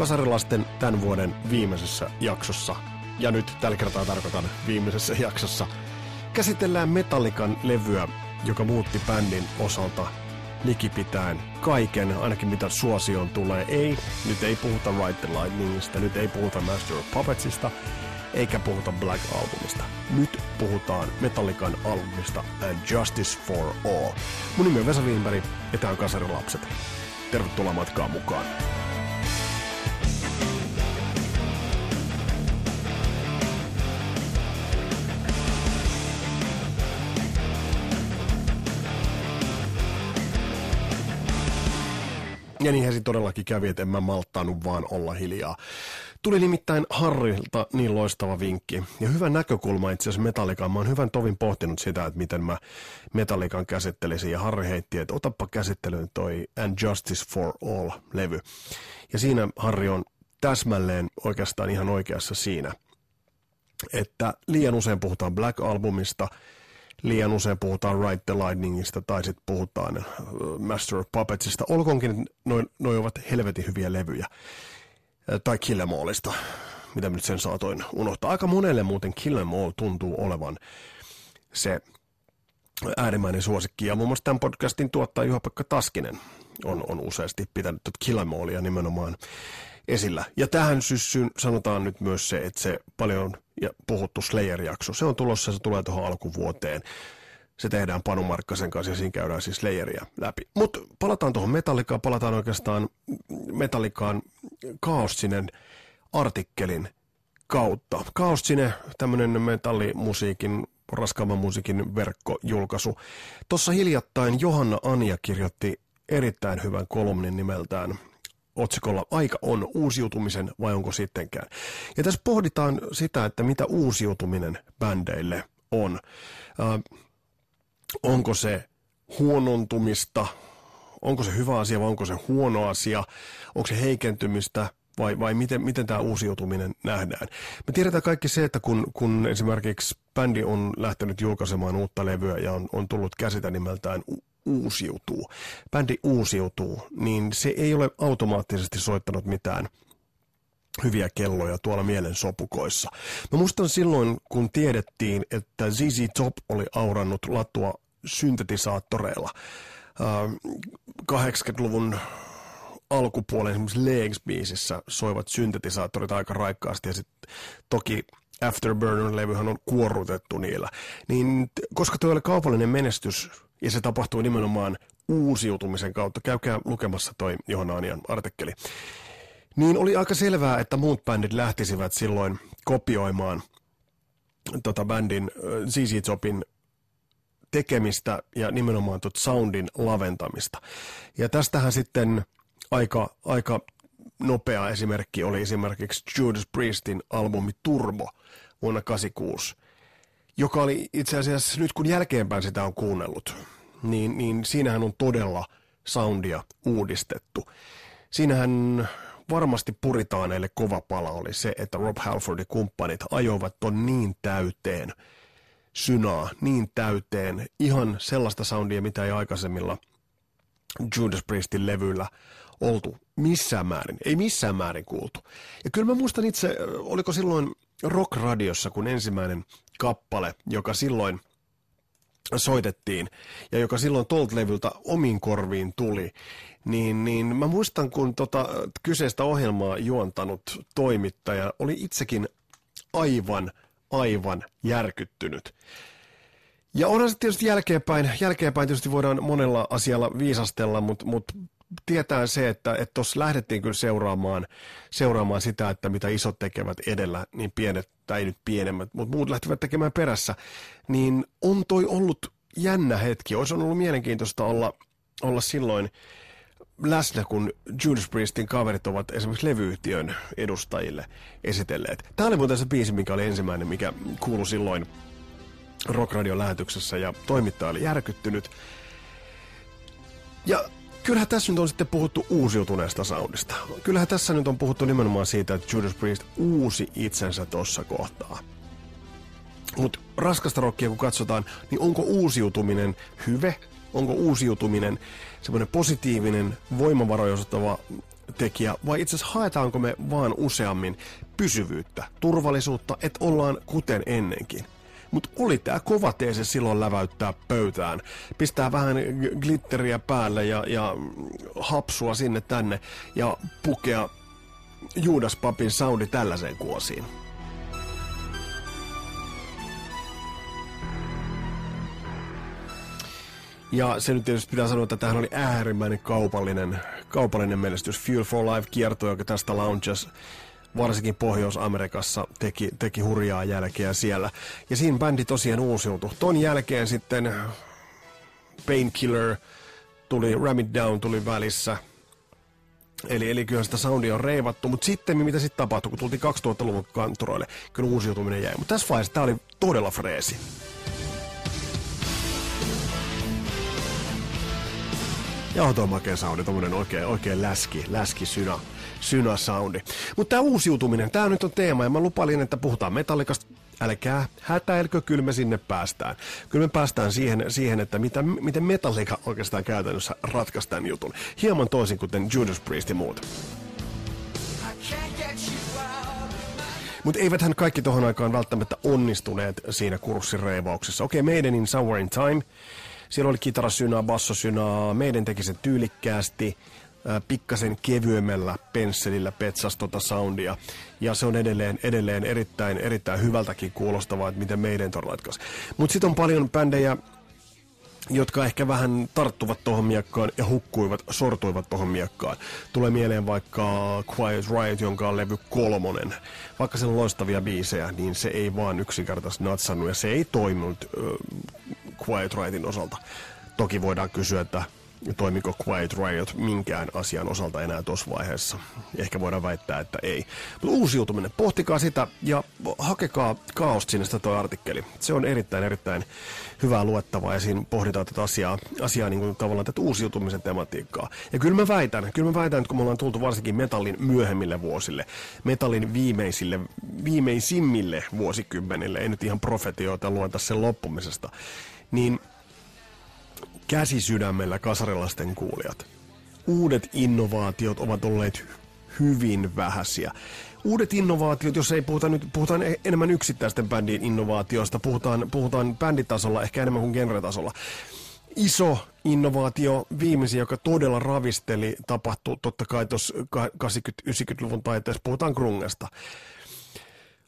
Kasarilasten tämän vuoden viimeisessä jaksossa, ja nyt tällä kertaa tarkoitan viimeisessä jaksossa, käsitellään Metallikan levyä, joka muutti bändin osalta likipitäen kaiken, ainakin mitä suosioon tulee. Ei, nyt ei puhuta Ride the Lightningista, nyt ei puhuta Master of Puppetsista, eikä puhuta Black Albumista. Nyt puhutaan Metallican albumista And Justice for All. Mun nimi on Vesa Wienberg ja tää on Kasarilapset. Tervetuloa matkaan mukaan. Ja niinhän se todellakin kävi, että en mä malttanut vaan olla hiljaa. Tuli nimittäin Harrilta niin loistava vinkki ja hyvä näkökulma itse asiassa Metallikaan. Mä oon hyvän tovin pohtinut sitä, että miten mä Metallikan käsittelisin ja Harri heitti, että otappa käsittelyyn toi And Justice for All-levy. Ja siinä Harri on täsmälleen oikeastaan ihan oikeassa siinä, että liian usein puhutaan Black Albumista – liian usein puhutaan Ride the Lightningista tai sitten puhutaan äh, Master of Puppetsista. Olkoonkin, noin noi ovat helvetin hyviä levyjä. Äh, tai Killemallista, mitä nyt sen saatoin unohtaa. Aika monelle muuten Killemall tuntuu olevan se äärimmäinen suosikki. Ja muun muassa tämän podcastin tuottaja Juha-Pekka Taskinen on, on useasti pitänyt Killemallia nimenomaan esillä. Ja tähän syssyyn sanotaan nyt myös se, että se paljon ja puhuttu Slayer-jakso, se on tulossa, se tulee tuohon alkuvuoteen. Se tehdään Panu Markkasen kanssa ja siinä käydään siis Slayeria läpi. Mutta palataan tuohon Metallicaan, palataan oikeastaan Metallicaan Kaostinen artikkelin kautta. Kaostinen, tämmöinen metallimusiikin raskaamman musiikin verkkojulkaisu. Tuossa hiljattain Johanna Anja kirjoitti erittäin hyvän kolumnin nimeltään otsikolla Aika on uusiutumisen vai onko sittenkään. Ja tässä pohditaan sitä, että mitä uusiutuminen bändeille on. Äh, onko se huonontumista, onko se hyvä asia vai onko se huono asia, onko se heikentymistä vai, vai miten, miten tämä uusiutuminen nähdään. Me tiedetään kaikki se, että kun, kun esimerkiksi bändi on lähtenyt julkaisemaan uutta levyä ja on, on tullut käsitä nimeltään uusiutuu, bändi uusiutuu, niin se ei ole automaattisesti soittanut mitään hyviä kelloja tuolla mielen sopukoissa. Mä muistan silloin, kun tiedettiin, että ZZ Top oli aurannut latua syntetisaattoreilla. 80-luvun alkupuolen esimerkiksi Legs-biisissä soivat syntetisaattorit aika raikkaasti ja sitten toki Afterburner-levyhän on kuorrutettu niillä. Niin koska tuo oli kaupallinen menestys ja se tapahtui nimenomaan uusiutumisen kautta. Käykää lukemassa toi Johananian artikkeli. Niin oli aika selvää, että muut bändit lähtisivät silloin kopioimaan tota bändin ZZ Topin tekemistä ja nimenomaan tot soundin laventamista. Ja tästähän sitten aika, aika nopea esimerkki oli esimerkiksi Judas Priestin albumi Turbo vuonna 86 joka oli itse asiassa, nyt kun jälkeenpäin sitä on kuunnellut, niin, niin siinähän on todella soundia uudistettu. Siinähän varmasti puritaaneille kova pala oli se, että Rob Halfordin kumppanit ajoivat ton niin täyteen synaa, niin täyteen, ihan sellaista soundia, mitä ei aikaisemmilla Judas Priestin levyillä oltu missään määrin, ei missään määrin kuultu. Ja kyllä mä muistan itse, oliko silloin Rock-radiossa, kun ensimmäinen kappale, joka silloin soitettiin ja joka silloin tuolta levyltä omiin korviin tuli, niin, niin mä muistan, kun tota kyseistä ohjelmaa juontanut toimittaja oli itsekin aivan, aivan järkyttynyt. Ja onhan se tietysti jälkeenpäin, jälkeenpäin tietysti voidaan monella asialla viisastella, mutta, mutta tietää se, että tuossa lähdettiin kyllä seuraamaan, seuraamaan sitä, että mitä isot tekevät edellä, niin pienet, tai nyt pienemmät, mutta muut lähtivät tekemään perässä, niin on toi ollut jännä hetki. Olisi ollut mielenkiintoista olla, olla silloin läsnä, kun Judas Priestin kaverit ovat esimerkiksi levyyhtiön edustajille esitelleet. Tämä oli muuten se biisi, mikä oli ensimmäinen, mikä kuului silloin Rock Radio lähetyksessä ja toimittaja oli järkyttynyt. Ja kyllähän tässä nyt on sitten puhuttu uusiutuneesta soundista. Kyllähän tässä nyt on puhuttu nimenomaan siitä, että Judas Priest uusi itsensä tuossa kohtaa. Mutta raskasta rockia kun katsotaan, niin onko uusiutuminen hyve? Onko uusiutuminen semmoinen positiivinen, voimavaroja osoittava tekijä, vai itse asiassa haetaanko me vaan useammin pysyvyyttä, turvallisuutta, että ollaan kuten ennenkin. Mutta oli tää kova teese silloin läväyttää pöytään. Pistää vähän glitteriä päälle ja, ja hapsua sinne tänne ja pukea Juudas Papin soundi tällaiseen kuosiin. Ja se nyt tietysti pitää sanoa, että tähän oli äärimmäinen kaupallinen, kaupallinen menestys. Fuel for Life kierto, joka tästä launches varsinkin Pohjois-Amerikassa teki, teki hurjaa jälkeä siellä. Ja siinä bändi tosiaan uusiutui. Ton jälkeen sitten Painkiller tuli, Ram It Down tuli välissä. Eli, eli kyllä sitä soundia on reivattu, mutta sitten mitä sitten tapahtui, kun tultiin 2000-luvun kanturoille, kyllä uusiutuminen jäi. Mutta tässä vaiheessa tämä oli todella freesi. Ja on tuo makea soundi, tommonen oikein, oikein läski, läski synä, synä soundi. Mutta tämä uusiutuminen, tämä nyt on teema, ja mä lupailin, että puhutaan metallikasta. Älkää hätäilkö, kyllä me sinne päästään. Kyllä me päästään siihen, siihen että mitä, miten Metallica oikeastaan käytännössä ratkaisi tämän jutun. Hieman toisin kuten Judas Priest ja muut. Mutta eiväthän kaikki tuohon aikaan välttämättä onnistuneet siinä kurssireivauksessa. Okei, okay, Maiden in Somewhere in Time siellä oli kitarasynaa, bassosynaa, meidän teki sen tyylikkäästi, pikkasen kevyemmällä pensselillä petsas tota soundia. Ja se on edelleen, edelleen erittäin, erittäin hyvältäkin kuulostavaa, että miten meidän ton ratkaisi. Mutta sitten on paljon bändejä, jotka ehkä vähän tarttuvat tuohon miekkaan ja hukkuivat, sortuivat tuohon miekkaan. Tulee mieleen vaikka Quiet Riot, jonka on levy kolmonen. Vaikka se on loistavia biisejä, niin se ei vaan yksinkertaisesti natsannut ja se ei toiminut Quiet Riotin osalta. Toki voidaan kysyä, että toimiko Quiet Riot minkään asian osalta enää tuossa vaiheessa. Ehkä voidaan väittää, että ei. Mutta uusiutuminen, pohtikaa sitä ja hakekaa Kaostinesta tuo artikkeli. Se on erittäin, erittäin hyvää luettavaa ja siinä pohditaan tätä asiaa, asiaa niin kuin tavallaan tätä uusiutumisen tematiikkaa. Ja kyllä mä väitän, kyllä mä väitän, että kun me ollaan tultu varsinkin metallin myöhemmille vuosille, metallin viimeisille, viimeisimmille vuosikymmenille, ei nyt ihan profetioita lueta sen loppumisesta, niin käsi sydämellä kasarilasten kuulijat. Uudet innovaatiot ovat olleet hyvin vähäisiä. Uudet innovaatiot, jos ei puhuta nyt, puhutaan e- enemmän yksittäisten bändin innovaatioista, puhutaan, puhutaan bänditasolla, ehkä enemmän kuin genretasolla. Iso innovaatio, viimeisin, joka todella ravisteli, tapahtui totta kai tuossa 80-90-luvun taiteessa, puhutaan grungesta.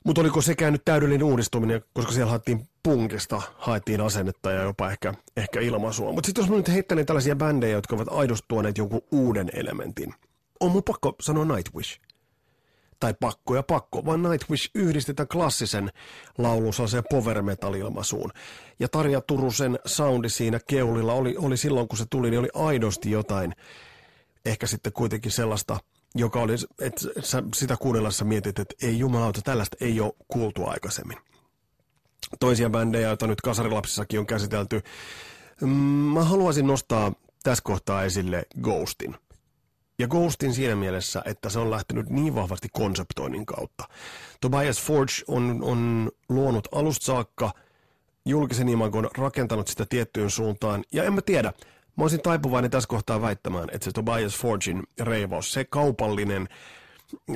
Mutta oliko sekään nyt täydellinen uudistuminen, koska siellä haettiin punkista, haettiin asennetta ja jopa ehkä, ehkä ilmaisua. Mutta sitten jos mä nyt heittelen tällaisia bändejä, jotka ovat aidosti tuoneet jonkun uuden elementin, on mun pakko sanoa Nightwish. Tai pakko ja pakko, vaan Nightwish yhdistetään klassisen laulunsa se power metal ilmaisuun. Ja Tarja Turusen soundi siinä keulilla oli, oli silloin, kun se tuli, niin oli aidosti jotain, ehkä sitten kuitenkin sellaista – joka oli, että sä sitä kuunnellessa mietit, että ei jumalauta, tällaista ei ole kuultu aikaisemmin. Toisia bändejä, joita nyt kasarilapsissakin on käsitelty. Mm, mä haluaisin nostaa tässä kohtaa esille Ghostin. Ja Ghostin siinä mielessä, että se on lähtenyt niin vahvasti konseptoinnin kautta. Tobias Forge on, on luonut alusta saakka julkisen imagon, rakentanut sitä tiettyyn suuntaan. Ja en mä tiedä, Mä olisin taipuvainen tässä kohtaa väittämään, että se Tobias Forgin reivaus, se kaupallinen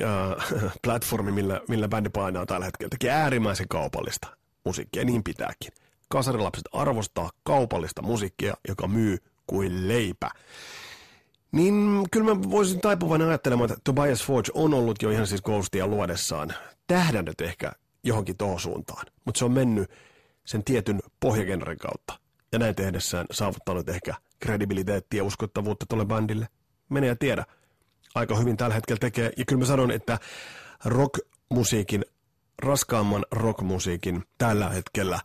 äh, platformi, millä, millä bändi painaa tällä hetkellä, tekee äärimmäisen kaupallista musiikkia, niin pitääkin. Kasarilapset arvostaa kaupallista musiikkia, joka myy kuin leipä. Niin kyllä mä voisin taipuvainen ajattelemaan, että Tobias Forge on ollut jo ihan siis Ghostia luodessaan tähdännyt ehkä johonkin tuohon suuntaan, mutta se on mennyt sen tietyn pohjagenren kautta ja näin tehdessään saavuttanut ehkä kredibiliteettiä ja uskottavuutta tuolle bändille. Mene ja tiedä. Aika hyvin tällä hetkellä tekee. Ja kyllä mä sanon, että rockmusiikin, raskaamman rockmusiikin tällä hetkellä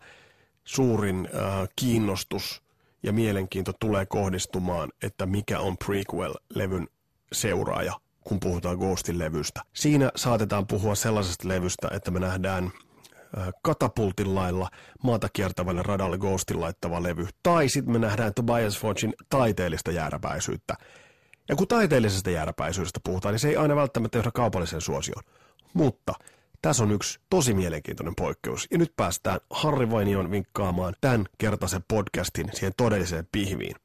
suurin äh, kiinnostus ja mielenkiinto tulee kohdistumaan, että mikä on prequel-levyn seuraaja, kun puhutaan Ghostin levystä. Siinä saatetaan puhua sellaisesta levystä, että me nähdään katapultin lailla maata kiertävälle radalle Ghostin laittava levy. Tai sitten me nähdään Tobias Forgin taiteellista jääräpäisyyttä. Ja kun taiteellisesta jääräpäisyydestä puhutaan, niin se ei aina välttämättä johda kaupallisen suosioon. Mutta tässä on yksi tosi mielenkiintoinen poikkeus. Ja nyt päästään Harri Vainion vinkkaamaan tämän kertaisen podcastin siihen todelliseen pihviin.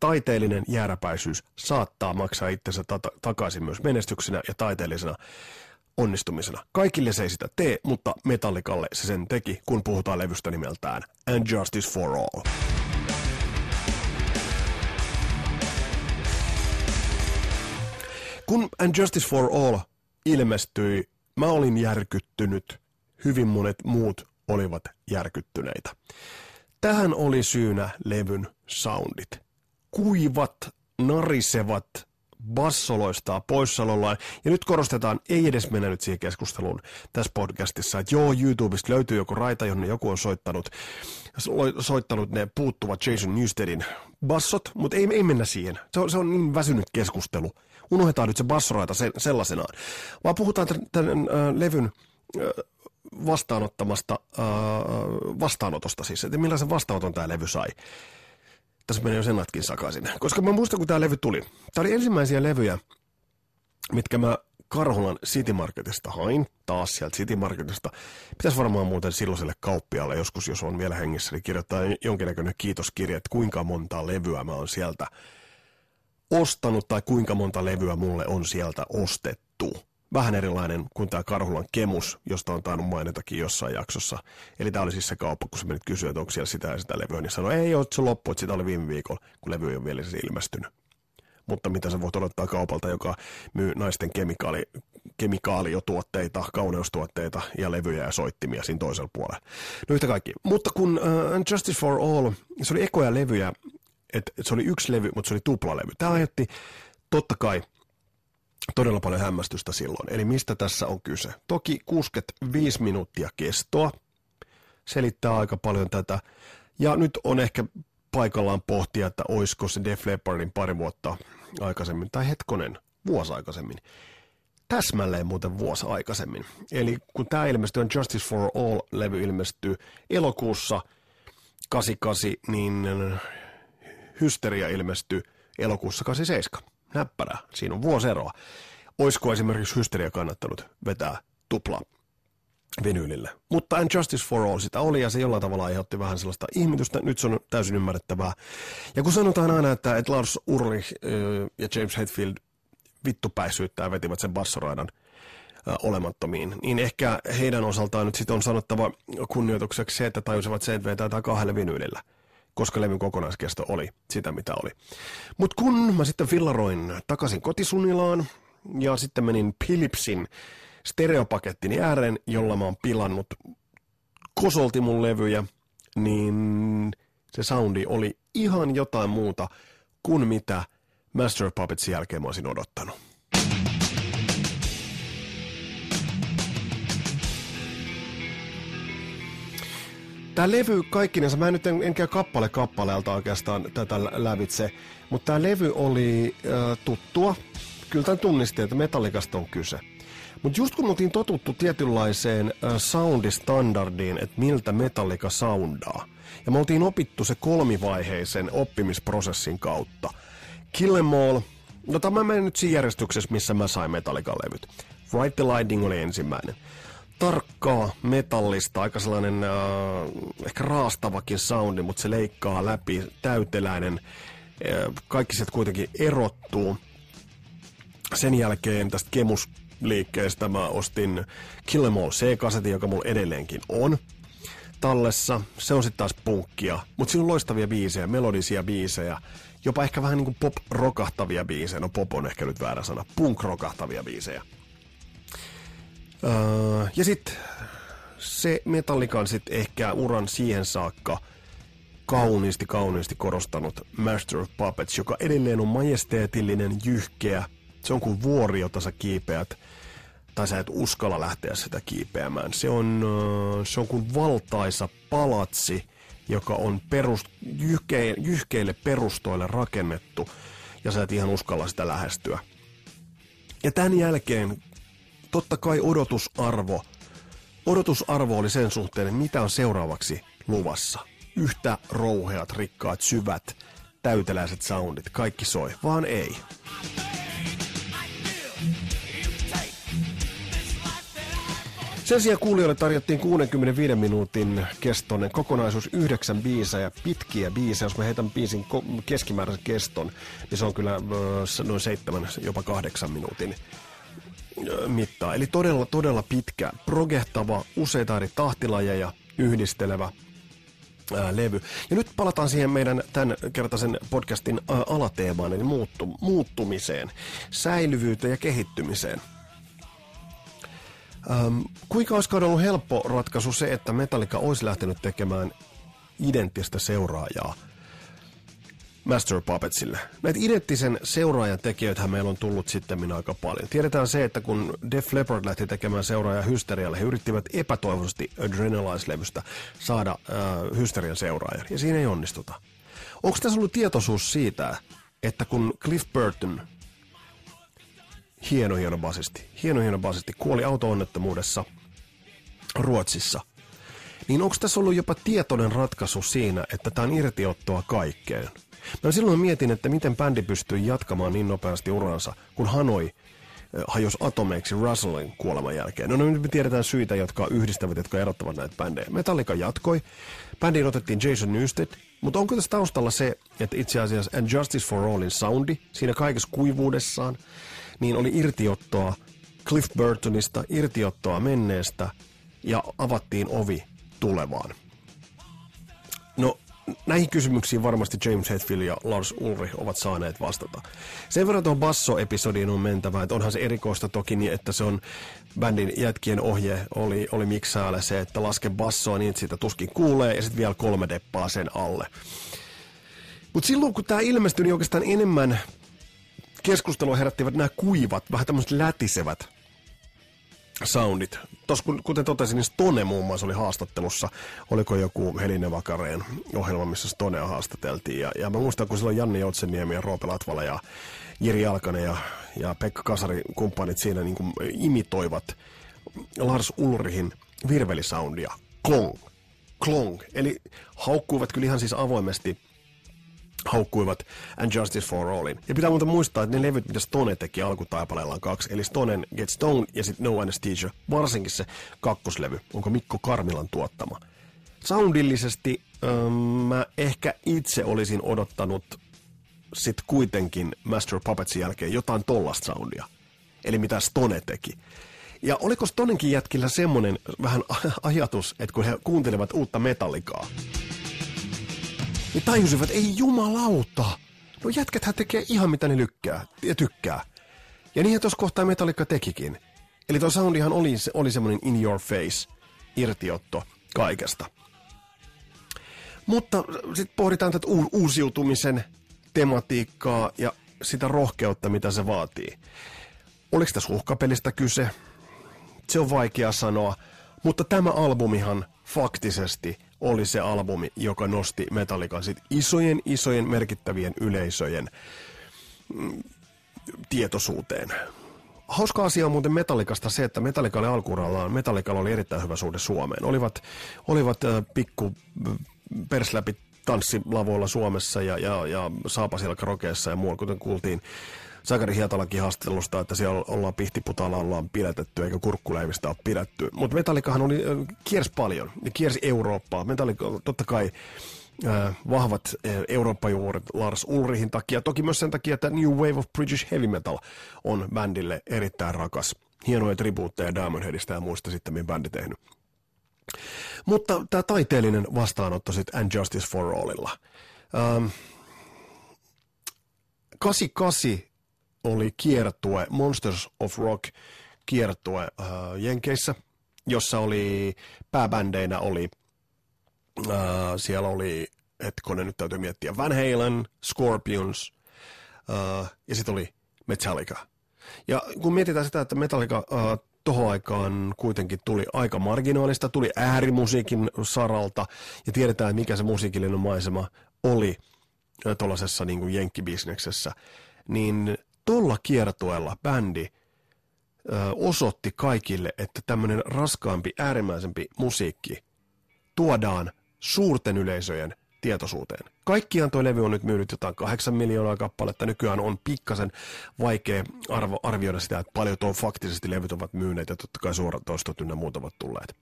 taiteellinen jääräpäisyys saattaa maksaa itsensä ta- takaisin myös menestyksenä ja taiteellisena onnistumisena. Kaikille se ei sitä tee, mutta Metallikalle se sen teki, kun puhutaan levystä nimeltään And Justice for All. Kun And Justice for All ilmestyi, mä olin järkyttynyt. Hyvin monet muut olivat järkyttyneitä. Tähän oli syynä levyn soundit. Kuivat, narisevat, bassoloistaa poissaolollaan. Ja nyt korostetaan, ei edes mennä nyt siihen keskusteluun tässä podcastissa, että joo, YouTubesta löytyy joku raita, jonne joku on soittanut, soittanut ne puuttuvat Jason Newstedin bassot, mutta ei, ei mennä siihen. Se on, se on niin väsynyt keskustelu. Unohdetaan nyt se bassoraita se, sellaisenaan. Vaan puhutaan tämän, tämän äh, levyn äh, vastaanottamasta, äh, vastaanotosta siis, että millaisen vastaanoton tämä levy sai. Tässä menee jo senatkin sakaisin. Koska mä muistan, kun tämä levy tuli. Tämä oli ensimmäisiä levyjä, mitkä mä Karhulan City Marketista hain, taas sieltä City Marketista. Pitäisi varmaan muuten silloiselle kauppialle joskus, jos on vielä hengissä, niin kirjoittaa jonkinnäköinen kiitoskirja, että kuinka monta levyä mä oon sieltä ostanut tai kuinka monta levyä mulle on sieltä ostettu vähän erilainen kuin tämä Karhulan Kemus, josta on tainnut mainitakin jossain jaksossa. Eli tämä oli siis se kauppa, kun se menit kysyä, että onko siellä sitä ja sitä levyä, niin sanoi, ei ole se loppu, että sitä oli viime viikolla, kun levy ei ole vielä siis ilmestynyt. Mutta mitä sä voit odottaa kaupalta, joka myy naisten kemikaali, kemikaaliotuotteita, kauneustuotteita ja levyjä ja soittimia siinä toisella puolella. No yhtä kaikki. Mutta kun uh, Justice for All, se oli ekoja levyjä, että et se oli yksi levy, mutta se oli tuplalevy. Tämä aiheutti totta kai todella paljon hämmästystä silloin. Eli mistä tässä on kyse? Toki 65 minuuttia kestoa selittää aika paljon tätä. Ja nyt on ehkä paikallaan pohtia, että olisiko se Def Leppardin pari vuotta aikaisemmin, tai hetkonen, vuosi aikaisemmin. Täsmälleen muuten vuosi aikaisemmin. Eli kun tämä ilmestyy, Justice for All-levy ilmestyy elokuussa 88, niin Hysteria ilmestyy elokuussa 87 näppärä. Siinä on vuosi eroa. Oisko esimerkiksi Hysteria kannattanut vetää tuplaa vinyylille. Mutta And Justice for All sitä oli ja se jollain tavalla aiheutti vähän sellaista ihmetystä. Nyt se on täysin ymmärrettävää. Ja kun sanotaan aina, että, että Lars Ulrich ja James Hetfield vittupäisyyttää vetivät sen bassoraidan olemattomiin, niin ehkä heidän osaltaan nyt sitten on sanottava kunnioitukseksi se, että tajusivat se, että vetää kahdelle vinyylillä koska levyn kokonaiskesto oli sitä, mitä oli. Mutta kun mä sitten fillaroin takaisin kotisunilaan ja sitten menin Philipsin stereopakettini ääreen, jolla mä oon pilannut kosolti mun levyjä, niin se soundi oli ihan jotain muuta kuin mitä Master of Puppetsin jälkeen mä olisin odottanut. Tämä levy kaikkinensa, mä nyt en, en käy kappale kappaleelta oikeastaan tätä lävitse, mutta tämä levy oli äh, tuttua. Kyllä tämän tunnisti, että metallikasta on kyse. Mutta just kun oltiin totuttu tietynlaiseen äh, soundistandardiin, että miltä metallika soundaa, ja me oltiin opittu se kolmivaiheisen oppimisprosessin kautta. Kill Em All, no tämä menen nyt siinä järjestyksessä, missä mä sain metallikan levyt. Right the Lightning oli ensimmäinen tarkkaa metallista, aika sellainen äh, ehkä raastavakin soundi, mutta se leikkaa läpi, täyteläinen. Äh, kaikki sieltä kuitenkin erottuu. Sen jälkeen tästä Kemus-liikkeestä mä ostin Kill Em All C-kasetin, joka mulla edelleenkin on tallessa. Se on sitten taas punkkia, mutta siinä on loistavia biisejä, melodisia biisejä, jopa ehkä vähän niin kuin pop-rokahtavia biisejä. No pop on ehkä nyt väärä sana, punk-rokahtavia biisejä. Öö, ja sitten se Metallikan sit ehkä uran siihen saakka kauniisti, kauniisti korostanut Master of Puppets, joka edelleen on majesteetillinen, jyhkeä. Se on kuin vuori, jota sä kiipeät, tai sä et uskalla lähteä sitä kiipeämään. Se on, öö, se on kuin valtaisa palatsi, joka on perust, jyhke, jyhkeille perustoille rakennettu, ja sä et ihan uskalla sitä lähestyä. Ja tämän jälkeen totta kai odotusarvo. Odotusarvo oli sen suhteen, mitä on seuraavaksi luvassa. Yhtä rouheat, rikkaat, syvät, täyteläiset soundit, kaikki soi, vaan ei. Sen sijaan kuulijoille tarjottiin 65 minuutin kestoinen kokonaisuus, yhdeksän biisejä, pitkiä biisejä. Jos mä heitän biisin keskimääräisen keston, niin se on kyllä noin seitsemän, jopa kahdeksan minuutin mittaa. Eli todella, todella pitkä, progehtava, useita eri tahtilajeja yhdistelevä ää, levy. Ja nyt palataan siihen meidän tämän kertaisen podcastin ää, alateemaan, eli muuttu, muuttumiseen, säilyvyyteen ja kehittymiseen. Ähm, kuinka olisi ollut helppo ratkaisu se, että Metallica olisi lähtenyt tekemään identtistä seuraajaa Master Puppetsille. Näitä identtisen seuraajan tekijöitä meillä on tullut sitten aika paljon. Tiedetään se, että kun Def Leppard lähti tekemään seuraajaa Hysterialle, he yrittivät epätoivoisesti Adrenalize-levystä saada äh, Hysterian seuraajan, ja siinä ei onnistuta. Onko tässä ollut tietoisuus siitä, että kun Cliff Burton hieno hieno basisti, hieno hieno basisti, kuoli auto-onnettomuudessa Ruotsissa. Niin onko tässä ollut jopa tietoinen ratkaisu siinä, että tämä on irtiottoa kaikkeen? Mä silloin mietin, että miten bändi pystyy jatkamaan niin nopeasti uransa, kun Hanoi eh, hajosi atomeiksi Russellin kuoleman jälkeen. No, no nyt me tiedetään syitä, jotka yhdistävät, jotka erottavat näitä bändejä. Metallica jatkoi, bändiin otettiin Jason Newsted, mutta onko tässä taustalla se, että itse asiassa And Justice for Allin soundi, siinä kaikessa kuivuudessaan, niin oli irtiottoa Cliff Burtonista, irtiottoa menneestä ja avattiin ovi tulevaan. No, näihin kysymyksiin varmasti James Hetfield ja Lars Ulrich ovat saaneet vastata. Sen verran tuohon basso-episodiin on mentävä, että onhan se erikoista toki niin, että se on bändin jätkien ohje oli, oli miksäällä se, että laske bassoa niin, että sitä tuskin kuulee ja sitten vielä kolme deppaa sen alle. Mutta silloin kun tämä ilmestyi, niin oikeastaan enemmän keskustelua herättivät nämä kuivat, vähän tämmöiset lätisevät soundit. Tuossa kuten totesin, niin Stone muun muassa oli haastattelussa. Oliko joku Heline Vakareen ohjelma, missä Stonea haastateltiin. Ja, ja mä muistan, kun silloin Janni Joutseniemi ja Roope Latvala ja Jiri Alkanen ja, ja Pekka Kasari kumppanit siinä niin kuin imitoivat Lars Ulrihin virvelisoundia. Klong. Klong. Eli haukkuivat kyllä ihan siis avoimesti haukkuivat And Justice for Allin. Ja pitää muuten muistaa, että ne levyt, mitä Stone teki alkutaipaleella on kaksi, eli Stonen Get Stone ja sitten No Anesthesia, varsinkin se kakkoslevy, onko Mikko Karmilan tuottama. Soundillisesti ähm, mä ehkä itse olisin odottanut sit kuitenkin Master Puppetsin jälkeen jotain tollasta soundia. Eli mitä Stone teki. Ja oliko Stonenkin jätkillä semmonen vähän ajatus, että kun he kuuntelevat uutta metallikaa, niin tajusivat, ei jumalauta. No jätkäthän tekee ihan mitä ne lykkää ja tykkää. Ja niinhän tuossa kohtaa Metallica tekikin. Eli tuo soundihan oli, oli semmoinen in your face irtiotto kaikesta. Mutta sitten pohditaan tätä uusiutumisen tematiikkaa ja sitä rohkeutta, mitä se vaatii. Oliko tässä uhkapelistä kyse? Se on vaikea sanoa, mutta tämä albumihan faktisesti – oli se albumi, joka nosti Metallican sit isojen, isojen merkittävien yleisöjen mm, tietoisuuteen. Hauska asia on muuten Metallikasta se, että Metallica oli alkuurallaan, Metallicalla oli erittäin hyvä suhde Suomeen. Olivat, olivat äh, pikku persläpi tanssilavoilla Suomessa ja, ja, ja Saapasilkka ja muualla, kuten kuultiin Sakari Hietalakin haastattelusta, että siellä ollaan pihtiputalla ollaan pidätetty eikä kurkkuleivistä ole pidetty. Mutta Metallikahan oli, kiersi paljon, ne kiersi Eurooppaa. Metallika totta kai äh, vahvat Eurooppa-juuret Lars Ulrihin takia. Toki myös sen takia, että New Wave of British Heavy Metal on bändille erittäin rakas. Hienoja tribuutteja Diamond Headistä ja muista sitten, mitä bändi tehnyt. Mutta tämä taiteellinen vastaanotto sitten And Justice for Allilla. Ähm, 88 oli kiertue, Monsters of Rock kiertue äh, Jenkeissä, jossa oli pääbändeinä oli, äh, siellä oli, hetkonen nyt täytyy miettiä, Van Halen, Scorpions äh, ja sitten oli Metallica. Ja kun mietitään sitä, että Metallica äh, tohon aikaan kuitenkin tuli aika marginaalista, tuli äärimusiikin saralta ja tiedetään, mikä se musiikillinen maisema oli äh, tuollaisessa niin jenkkibisneksessä, niin tuolla kiertueella bändi ö, osoitti kaikille, että tämmöinen raskaampi, äärimmäisempi musiikki tuodaan suurten yleisöjen tietoisuuteen. Kaikkiaan tuo levy on nyt myynyt jotain kahdeksan miljoonaa kappaletta. Nykyään on pikkasen vaikea arvo, arvioida sitä, että paljon tuo faktisesti levyt ovat myyneet ja totta kai suoratoistot ynnä muut ovat tulleet.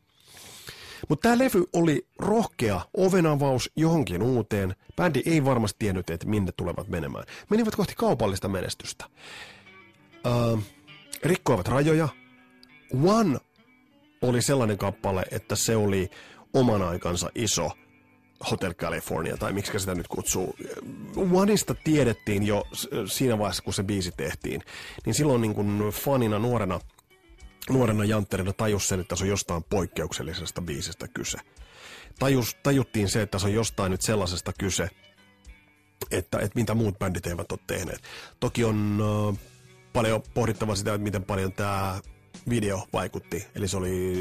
Mutta tämä levy oli rohkea ovenavaus johonkin uuteen. Bändi ei varmasti tiennyt, että minne tulevat menemään. Menivät kohti kaupallista menestystä. Öö, rikkoivat rajoja. One oli sellainen kappale, että se oli oman aikansa iso Hotel California, tai miksi sitä nyt kutsuu. Oneista tiedettiin jo siinä vaiheessa, kun se biisi tehtiin. Niin silloin niin kuin fanina nuorena – nuorena jantterina tajus sen, että se on jostain poikkeuksellisesta biisistä kyse. Tajus, tajuttiin se, että se on jostain nyt sellaisesta kyse, että, että mitä muut bändit eivät ole tehneet. Toki on uh, paljon pohdittava sitä, että miten paljon tämä video vaikutti. Eli se oli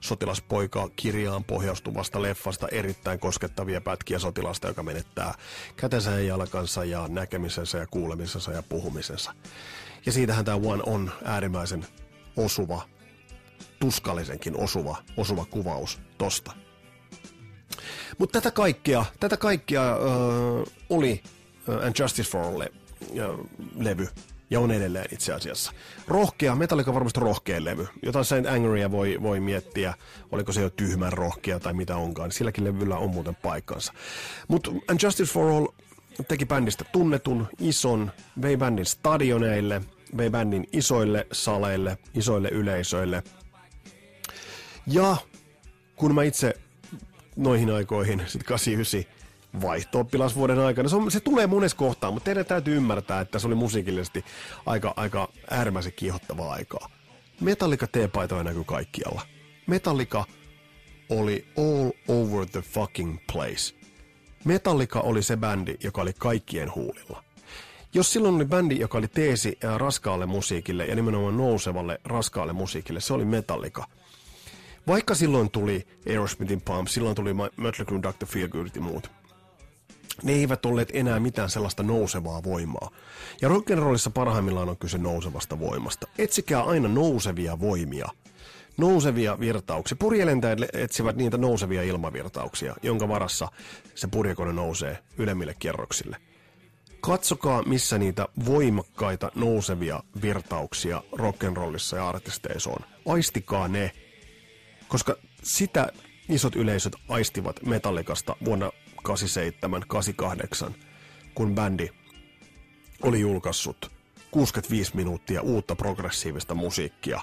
sotilaspoika kirjaan pohjaustuvasta leffasta erittäin koskettavia pätkiä sotilasta, joka menettää kätensä ja jalkansa ja näkemisensä ja kuulemisensa ja puhumisensa. Ja siitähän tämä One on äärimmäisen osuva, tuskallisenkin osuva, osuva kuvaus tosta. Mutta tätä kaikkea, tätä kaikkea äh, oli äh, And Justice for All äh, levy, ja on edelleen itse asiassa. Rohkea, Metallica varmasti rohkea levy. Jotain Saint Angeria voi, voi miettiä, oliko se jo tyhmän rohkea tai mitä onkaan. Silläkin levyllä on muuten paikkansa. Mutta And Justice for All teki bändistä tunnetun, ison, vei bändin stadioneille, vei bändin isoille saleille, isoille yleisöille. Ja kun mä itse noihin aikoihin, sitten 89, vaihto aikana. Se, on, se tulee monessa kohtaa, mutta teidän täytyy ymmärtää, että se oli musiikillisesti aika, aika äärimmäisen kiihottavaa aikaa. Metallica T-paitoja näkyy kaikkialla. Metallica oli all over the fucking place. Metallica oli se bändi, joka oli kaikkien huulilla. Jos silloin oli bändi, joka oli teesi raskaalle musiikille ja nimenomaan nousevalle raskaalle musiikille, se oli Metallica. Vaikka silloin tuli Aerosmithin Pump, silloin tuli Mötley Crue, Dr. Feelgood ja muut. Ne eivät olleet enää mitään sellaista nousevaa voimaa. Ja rock'n'rollissa parhaimmillaan on kyse nousevasta voimasta. Etsikää aina nousevia voimia. Nousevia virtauksia. Purjelentäjät etsivät niitä nousevia ilmavirtauksia, jonka varassa se purjekone nousee ylemmille kerroksille – katsokaa, missä niitä voimakkaita nousevia virtauksia rock'n'rollissa ja artisteissa on. Aistikaa ne, koska sitä isot yleisöt aistivat Metallicasta vuonna 87-88, kun bändi oli julkaissut 65 minuuttia uutta progressiivista musiikkia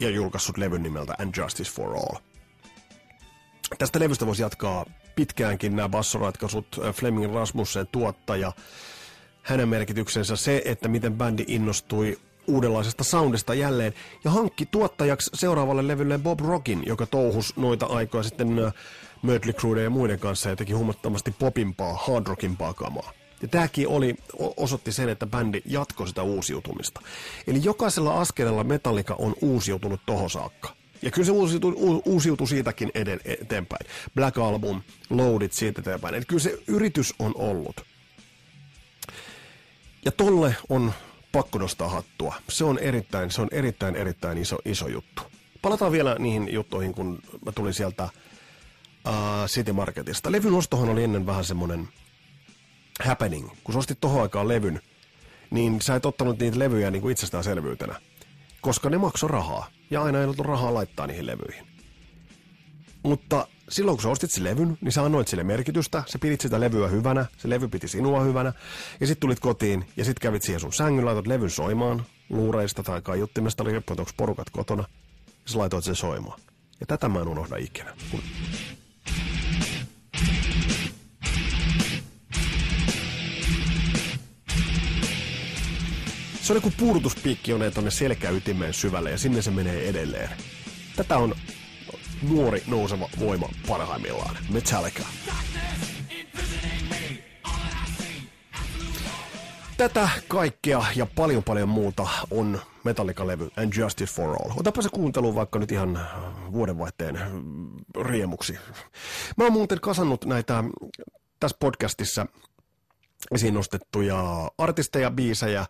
ja julkaissut levyn nimeltä And Justice for All. Tästä levystä voisi jatkaa pitkäänkin nämä bassoratkaisut, äh, Fleming Rasmussen tuottaja, hänen merkityksensä se, että miten bändi innostui uudenlaisesta soundista jälleen ja hankki tuottajaksi seuraavalle levylle Bob Rockin, joka touhus noita aikoja sitten äh, Mötley Crue ja muiden kanssa ja teki huomattavasti popimpaa, hard rockimpaa kamaa. Ja tämäkin oli, osoitti sen, että bändi jatkoi sitä uusiutumista. Eli jokaisella askeleella Metallica on uusiutunut tohon saakka. Ja kyllä se uusiutui, uusiutui siitäkin eden, eteenpäin. Black Album, Loadit siitä eteenpäin. Eli kyllä se yritys on ollut. Ja tolle on pakko nostaa hattua. Se on erittäin, se on erittäin, erittäin iso, iso juttu. Palataan vielä niihin juttuihin, kun mä tulin sieltä uh, City Marketista. Levyn ostohan oli ennen vähän semmonen happening. Kun sä ostit tohon aikaan levyn, niin sä et ottanut niitä levyjä niin kuin itsestäänselvyytenä koska ne maksoi rahaa, ja aina ei ollut rahaa laittaa niihin levyihin. Mutta silloin kun sä ostit sen levyn, niin sä annoit sille merkitystä, sä pidit sitä levyä hyvänä, se levy piti sinua hyvänä, ja sitten tulit kotiin, ja sitten kävit siihen sun sängyn, laitot levyn soimaan, luureista tai kaiuttimesta, oli riippuen, porukat kotona, ja sä laitoit sen soimaan. Ja tätä mä en unohda ikinä. Kun Se on kuin puudutuspiikki on tuonne selkäytimeen syvälle ja sinne se menee edelleen. Tätä on nuori nouseva voima parhaimmillaan. Metallica. Tätä kaikkea ja paljon paljon muuta on Metallica-levy And Justice for All. Otapa se kuuntelu vaikka nyt ihan vuodenvaihteen riemuksi. Mä oon muuten kasannut näitä tässä podcastissa esiin nostettuja artisteja, biisejä,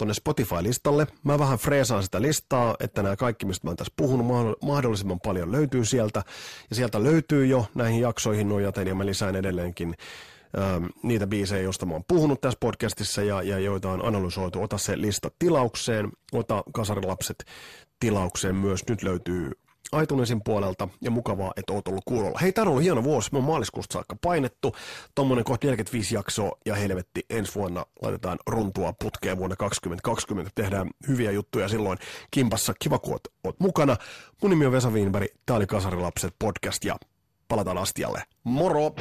tonne Spotify-listalle. Mä vähän freesaan sitä listaa, että nämä kaikki, mistä mä oon tässä puhunut, mahdollisimman paljon löytyy sieltä. Ja sieltä löytyy jo näihin jaksoihin nojaten, ja mä lisään edelleenkin ähm, niitä biisejä, joista mä oon puhunut tässä podcastissa ja, ja joita on analysoitu. Ota se lista tilaukseen, ota kasarilapset tilaukseen myös. Nyt löytyy iTunesin puolelta ja mukavaa, että oot ollut kuulolla. Hei, tää on ollut hieno vuosi. Me on maaliskuusta saakka painettu. Tommonen kohta 45 jaksoa ja helvetti ensi vuonna laitetaan runtua putkeen vuonna 2020. Tehdään hyviä juttuja silloin kimpassa. Kiva, kun oot, oot mukana. Mun nimi on Vesa Wienberg. Tää oli Kasarilapset podcast ja palataan astialle. Moro!